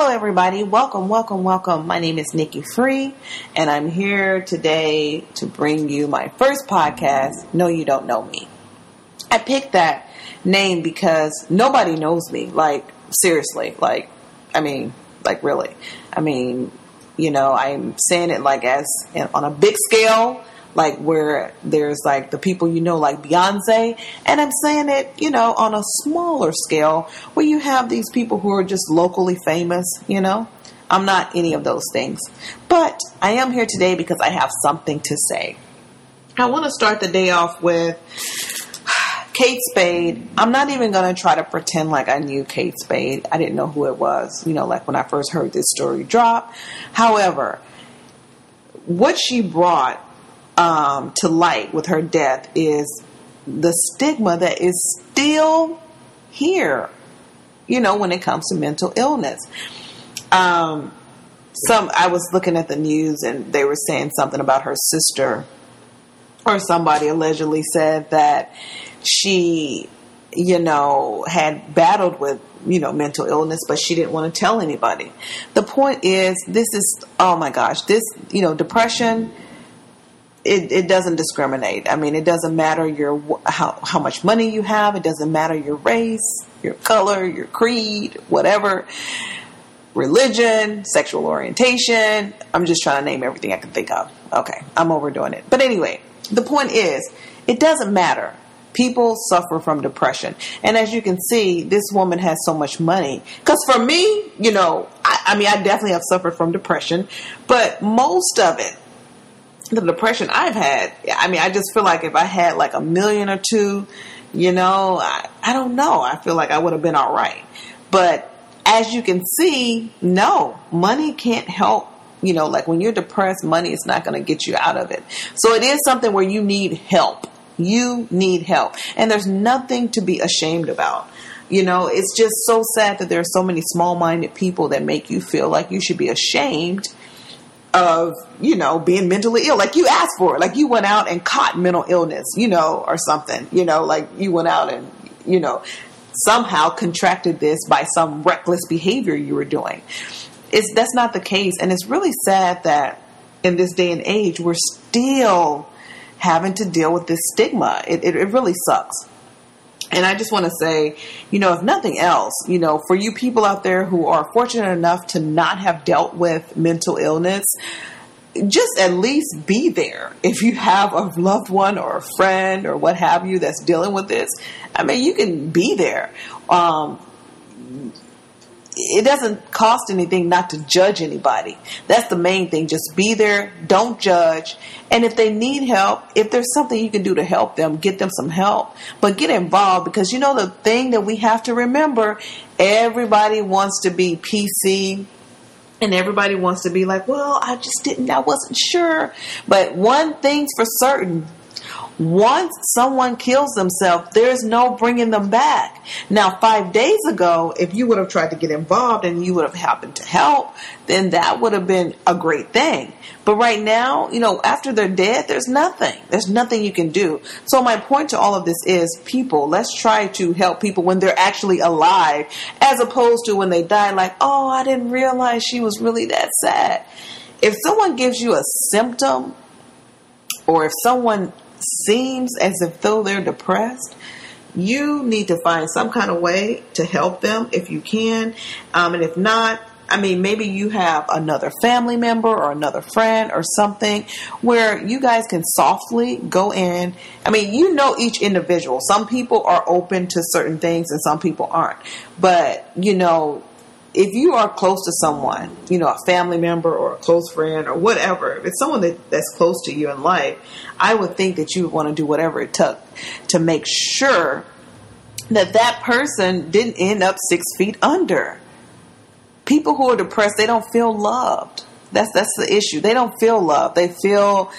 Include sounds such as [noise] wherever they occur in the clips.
Hello, everybody. Welcome, welcome, welcome. My name is Nikki Free, and I'm here today to bring you my first podcast, No You Don't Know Me. I picked that name because nobody knows me. Like, seriously. Like, I mean, like, really. I mean, you know, I'm saying it like as on a big scale like where there's like the people you know, like Beyonce, and I'm saying it, you know, on a smaller scale where you have these people who are just locally famous, you know. I'm not any of those things, but I am here today because I have something to say. I want to start the day off with [sighs] Kate Spade. I'm not even going to try to pretend like I knew Kate Spade. I didn't know who it was, you know, like when I first heard this story drop. However, what she brought um, to light with her death is the stigma that is still here, you know, when it comes to mental illness. Um, some I was looking at the news and they were saying something about her sister or somebody allegedly said that she you know had battled with you know mental illness but she didn't want to tell anybody the point is this is oh my gosh this you know depression it, it doesn't discriminate. I mean, it doesn't matter your how how much money you have. It doesn't matter your race, your color, your creed, whatever, religion, sexual orientation. I'm just trying to name everything I can think of. Okay, I'm overdoing it. But anyway, the point is, it doesn't matter. People suffer from depression. And as you can see, this woman has so much money. Because for me, you know, I, I mean, I definitely have suffered from depression, but most of it the depression I've had, I mean, I just feel like if I had like a million or two, you know, I, I don't know. I feel like I would have been all right. But as you can see, no, money can't help. You know, like when you're depressed, money is not going to get you out of it. So it is something where you need help. You need help. And there's nothing to be ashamed about. You know, it's just so sad that there are so many small minded people that make you feel like you should be ashamed of you know being mentally ill. Like you asked for it. Like you went out and caught mental illness you know or something you know like you went out and you know somehow contracted this by some reckless behavior you were doing. It's that's not the case. And it's really sad that in this day and age we're still having to deal with this stigma. It, it, it really sucks and I just want to say, you know, if nothing else, you know, for you people out there who are fortunate enough to not have dealt with mental illness, just at least be there. If you have a loved one or a friend or what have you that's dealing with this, I mean, you can be there. Um, it doesn't cost anything not to judge anybody. That's the main thing. Just be there, don't judge. And if they need help, if there's something you can do to help them, get them some help. But get involved because you know the thing that we have to remember everybody wants to be PC and everybody wants to be like, well, I just didn't, I wasn't sure. But one thing's for certain once someone kills themselves, there's no bringing them back. Now, five days ago, if you would have tried to get involved and you would have happened to help, then that would have been a great thing. But right now, you know, after they're dead, there's nothing. There's nothing you can do. So my point to all of this is people, let's try to help people when they're actually alive as opposed to when they die like, oh, I didn't realize she was really that sad. If someone gives you a symptom or if someone seems as if though they're depressed, you need to find some kind of way to help them if you can. Um, and if not, I mean, maybe you have another family member or another friend or something where you guys can softly go in. I mean, you know each individual. Some people are open to certain things and some people aren't. But, you know, if you are close to someone, you know, a family member or a close friend or whatever, if it's someone that, that's close to you in life, I would think that you would want to do whatever it took to make sure that that person didn't end up six feet under. People who are depressed, they don't feel loved. That's that's the issue. They don't feel loved. They feel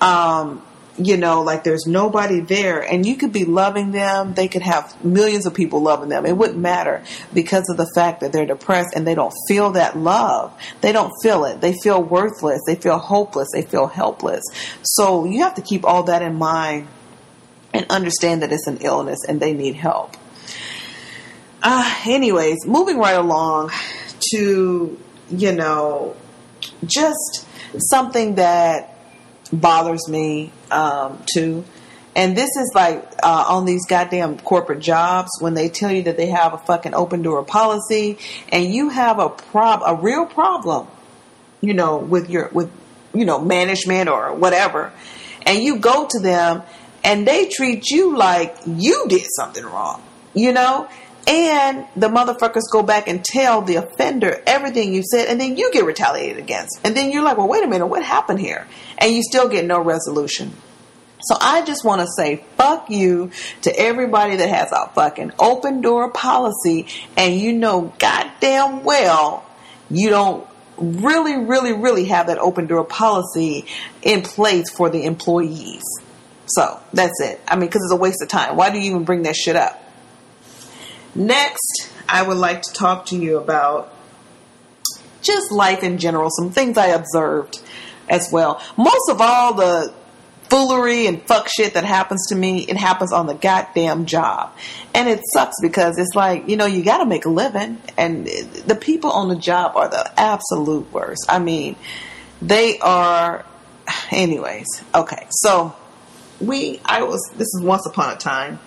um, you know, like there's nobody there and you could be loving them. They could have millions of people loving them. It wouldn't matter because of the fact that they're depressed and they don't feel that love. They don't feel it. They feel worthless. They feel hopeless. They feel helpless. So you have to keep all that in mind and understand that it's an illness and they need help. Uh, anyways, moving right along to, you know, just something that bothers me um, too. And this is like uh, on these goddamn corporate jobs when they tell you that they have a fucking open door policy, and you have a prob a real problem, you know, with your with you know management or whatever, and you go to them and they treat you like you did something wrong, you know. And the motherfuckers go back and tell the offender everything you said, and then you get retaliated against. And then you're like, well, wait a minute, what happened here? And you still get no resolution. So I just want to say fuck you to everybody that has a fucking open door policy and you know goddamn well you don't really, really, really have that open door policy in place for the employees. So that's it. I mean, because it's a waste of time. Why do you even bring that shit up? Next, I would like to talk to you about just life in general, some things I observed as well. Most of all, the foolery and fuck shit that happens to me, it happens on the goddamn job. And it sucks because it's like, you know, you got to make a living. And the people on the job are the absolute worst. I mean, they are, anyways. Okay. So we, I was, this is once upon a time.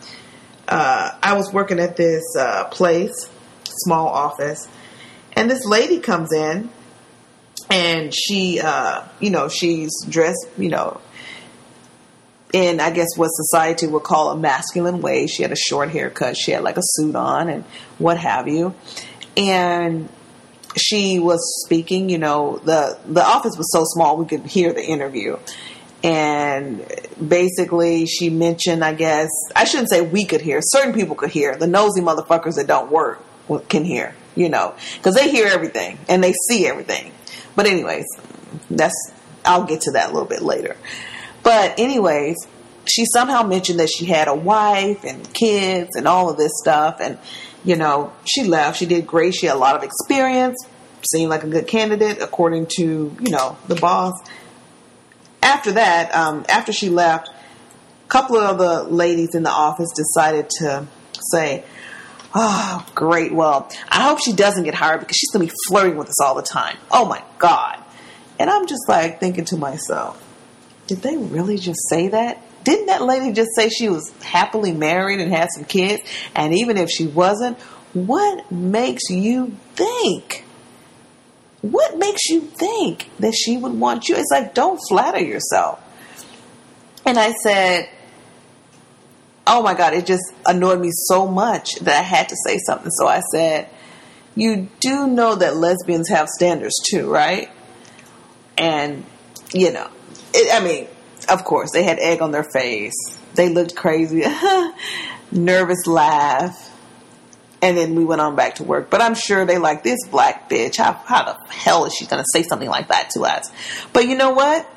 Uh, I was working at this uh, place, small office, and this lady comes in and she, uh, you know, she's dressed, you know, in I guess what society would call a masculine way. She had a short haircut, she had like a suit on, and what have you. And she was speaking. You know, the the office was so small we could hear the interview. And basically, she mentioned, I guess, I shouldn't say we could hear. Certain people could hear. The nosy motherfuckers that don't work can hear, you know, because they hear everything and they see everything. But, anyways, that's, I'll get to that a little bit later. But anyways, she somehow mentioned that she had a wife and kids and all of this stuff. And, you know, she left. She did great. She had a lot of experience, seemed like a good candidate, according to, you know, the boss. After that, um, after she left, a couple of the ladies in the office decided to say, Oh, great. Well, I hope she doesn't get hired because she's going to be flirting with us all the time. Oh my God. And I'm just like thinking to myself, did they really just say that? Didn't that lady just say she was happily married and had some kids? And even if she wasn't, what makes you think? What makes you think that she would want you? It's like, don't flatter yourself. And I said, oh my God, it just annoyed me so much that I had to say something. So I said, you do know that lesbians have standards too, right? And, you know, it, I mean, of course, they had egg on their face. They looked crazy, [laughs] nervous laugh. And then we went on back to work. But I'm sure they like this black bitch. How, how the hell is she going to say something like that to us? But you know what?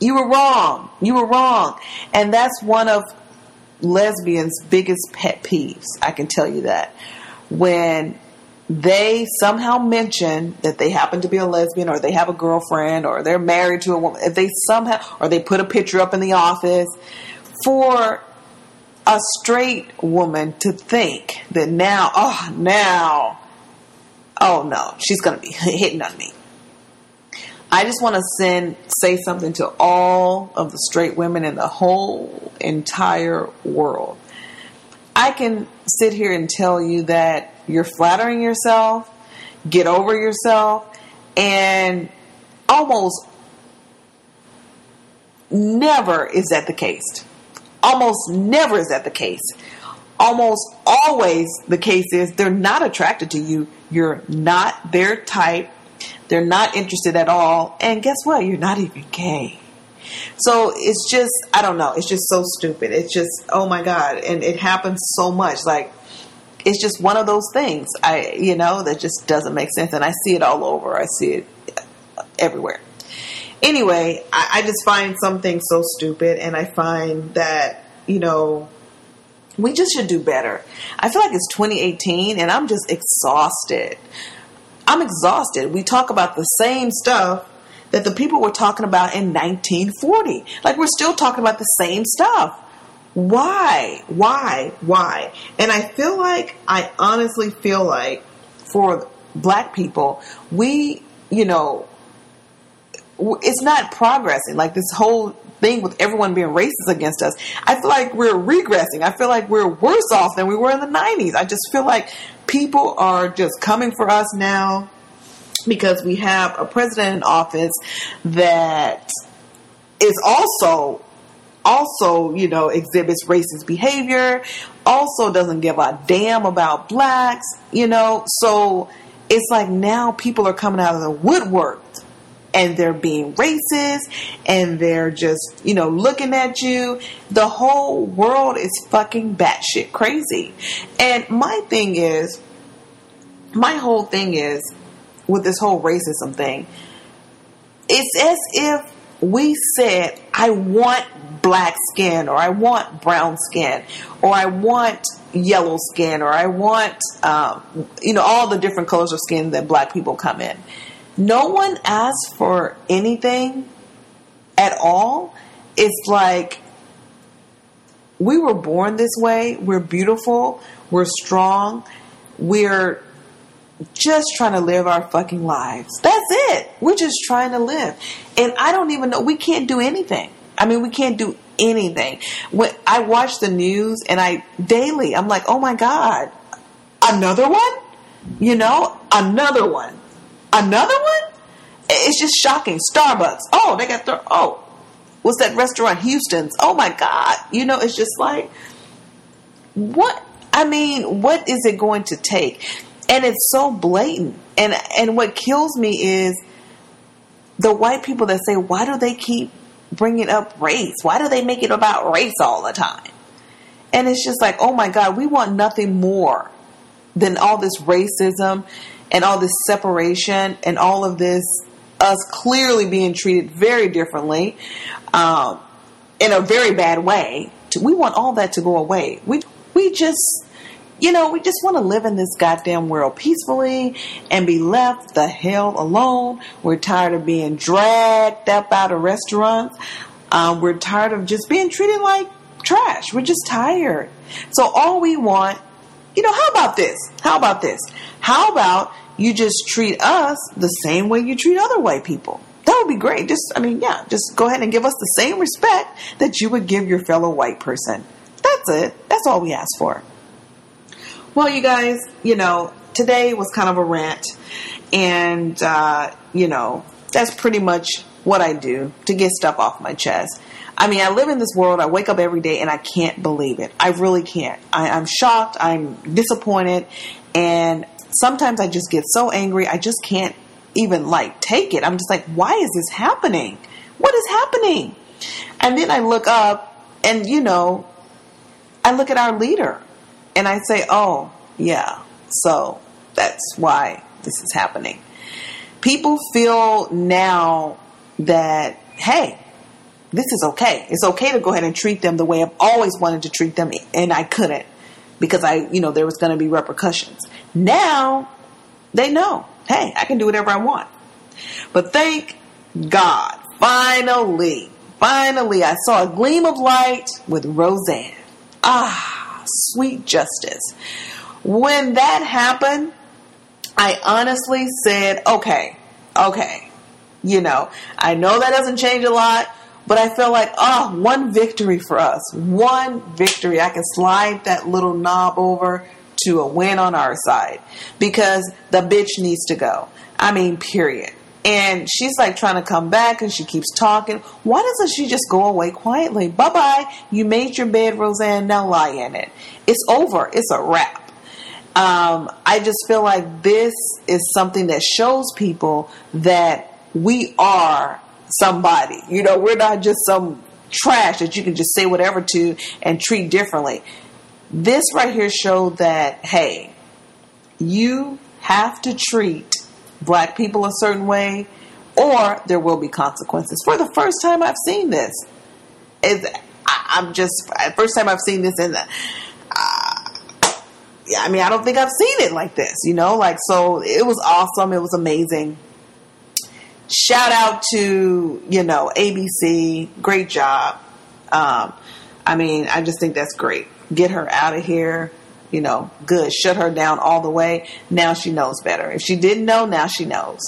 You were wrong. You were wrong. And that's one of lesbians' biggest pet peeves. I can tell you that. When they somehow mention that they happen to be a lesbian or they have a girlfriend or they're married to a woman, if they somehow, or they put a picture up in the office for a straight woman to think that now, oh, now, oh no, she's going to be [laughs] hitting on me. I just want to send, say something to all of the straight women in the whole entire world. I can sit here and tell you that you're flattering yourself, get over yourself, and almost never is that the case. Almost never is that the case. Almost always the case is they're not attracted to you. You're not their type. They're not interested at all. And guess what? You're not even gay. So it's just, I don't know. It's just so stupid. It's just, oh my God. And it happens so much. Like, it's just one of those things. I, you know, that just doesn't make sense. And I see it all over. I see it everywhere. Anyway, I, I just find some things so stupid. And I find that, you know, we just should do better. I feel like it's 2018 and I'm just exhausted. I'm exhausted. We talk about the same stuff that the people were talking about in 1940. Like we're still talking about the same stuff. Why? Why? Why? And I feel like, I honestly feel like for black people, we, you know, it's not progressing. Like this whole thing with everyone being racist against us, I feel like we're regressing. I feel like we're worse off than we were in the 90s. I just feel like people are just coming for us now because we have a president in office that is also also, you know, exhibits racist behavior, also doesn't give a damn about blacks, you know. So it's like now people are coming out of the woodwork and they're being racist and they're just, you know, looking at you. The whole world is fucking batshit crazy. And my thing is, my whole thing is with this whole racism thing, it's as if we said, I want black skin or I want brown skin or I want yellow skin or I want, um, you know, all the different colors of skin that black people come in no one asks for anything at all. It's like we were born this way. We're beautiful. We're strong. We're just trying to live our fucking lives. That's it. We're just trying to live. And I don't even know. We can't do anything. I mean, we can't do anything. When I watch the news and I daily, I'm like, oh my God, another one? You know, another one. Another one? It's just shocking. Starbucks. Oh, they got their, oh, what's that restaurant? Houston's. Oh my God. You know, it's just like, what? I mean, what is it going to take? And it's so blatant. And, and what kills me is the white people that say, why do they keep bringing up race? Why do they make it about race all the time? And it's just like, oh my God, we want nothing more than all this racism and all this separation and all of this us clearly being treated very differently um, in a very bad way. We want all that to go away. We we just you know we just want to live in this goddamn world peacefully and be left the hell alone. We're tired of being dragged up out of restaurants. Um, we're tired of just being treated like trash. We're just tired. So all we want, you know, how about this? How about this? How about you just treat us the same way you treat other white people? That would be great. Just, I mean, yeah, just go ahead and give us the same respect that you would give your fellow white person. That's it. That's all we ask for. Well, you guys, you know, today was kind of a rant. And, uh, you know, that's pretty much what I do to get stuff off my chest. I mean, I live in this world. I wake up every day and I can't believe it. I really can't. I, am shocked. I'm disappointed. And sometimes I just get so angry, I just can't even like take it. I'm just like, why is this happening? What is happening? And then I look up and, you know, I look at our leader and I say, oh, yeah, so that's why this is happening. People feel now that, hey, this is okay. It's okay to go ahead and treat them the way I've always wanted to treat them, and I couldn't because I, you know, there was going to be repercussions. Now they know, hey, I can do whatever I want. But thank God, finally, finally, I saw a gleam of light with Roseanne. Ah, sweet justice. When that happened, I honestly said, okay, okay, you know, I know that doesn't change a lot, but I feel like, oh, one victory for us. One victory. I can slide that little knob over to a win on our side because the bitch needs to go. I mean, period. And she's like trying to come back and she keeps talking. Why doesn't she just go away quietly? Bye bye. You made your bed, Roseanne. Now lie in it. It's over. It's a wrap. Um, I just feel like this is something that shows people that we are somebody. You know, we're not just some trash that you can just say whatever to and treat differently. This right here showed that, hey, you have to treat black people a certain way or there will be consequences. For the first time I've seen this, is I'm just first time I've seen this in the. Uh, yeah, I mean, I don't think I've seen it like this. You know, like so, it was awesome. It was amazing shout out to you know ABC, great job. Um, I mean, I just think that's great. Get her out of here. you know, good, shut her down all the way. Now she knows better. If she didn't know, now she knows.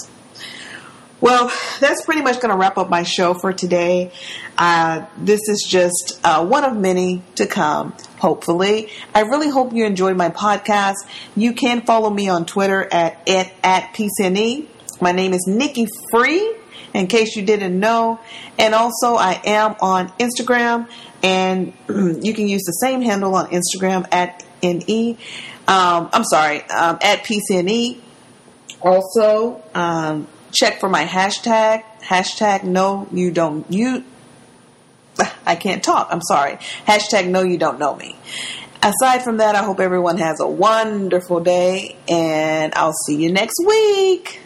Well, that's pretty much going to wrap up my show for today. Uh, this is just uh, one of many to come, hopefully. I really hope you enjoyed my podcast. You can follow me on Twitter at, at, at PCNE. My name is Nikki Free, in case you didn't know. And also, I am on Instagram, and [clears throat] you can use the same handle on Instagram at NE. Um, I'm sorry, um, at PCNE. Also, um, check for my hashtag, hashtag no you don't you [sighs] I can't talk. I'm sorry. Hashtag no you don't know me. Aside from that, I hope everyone has a wonderful day and I'll see you next week.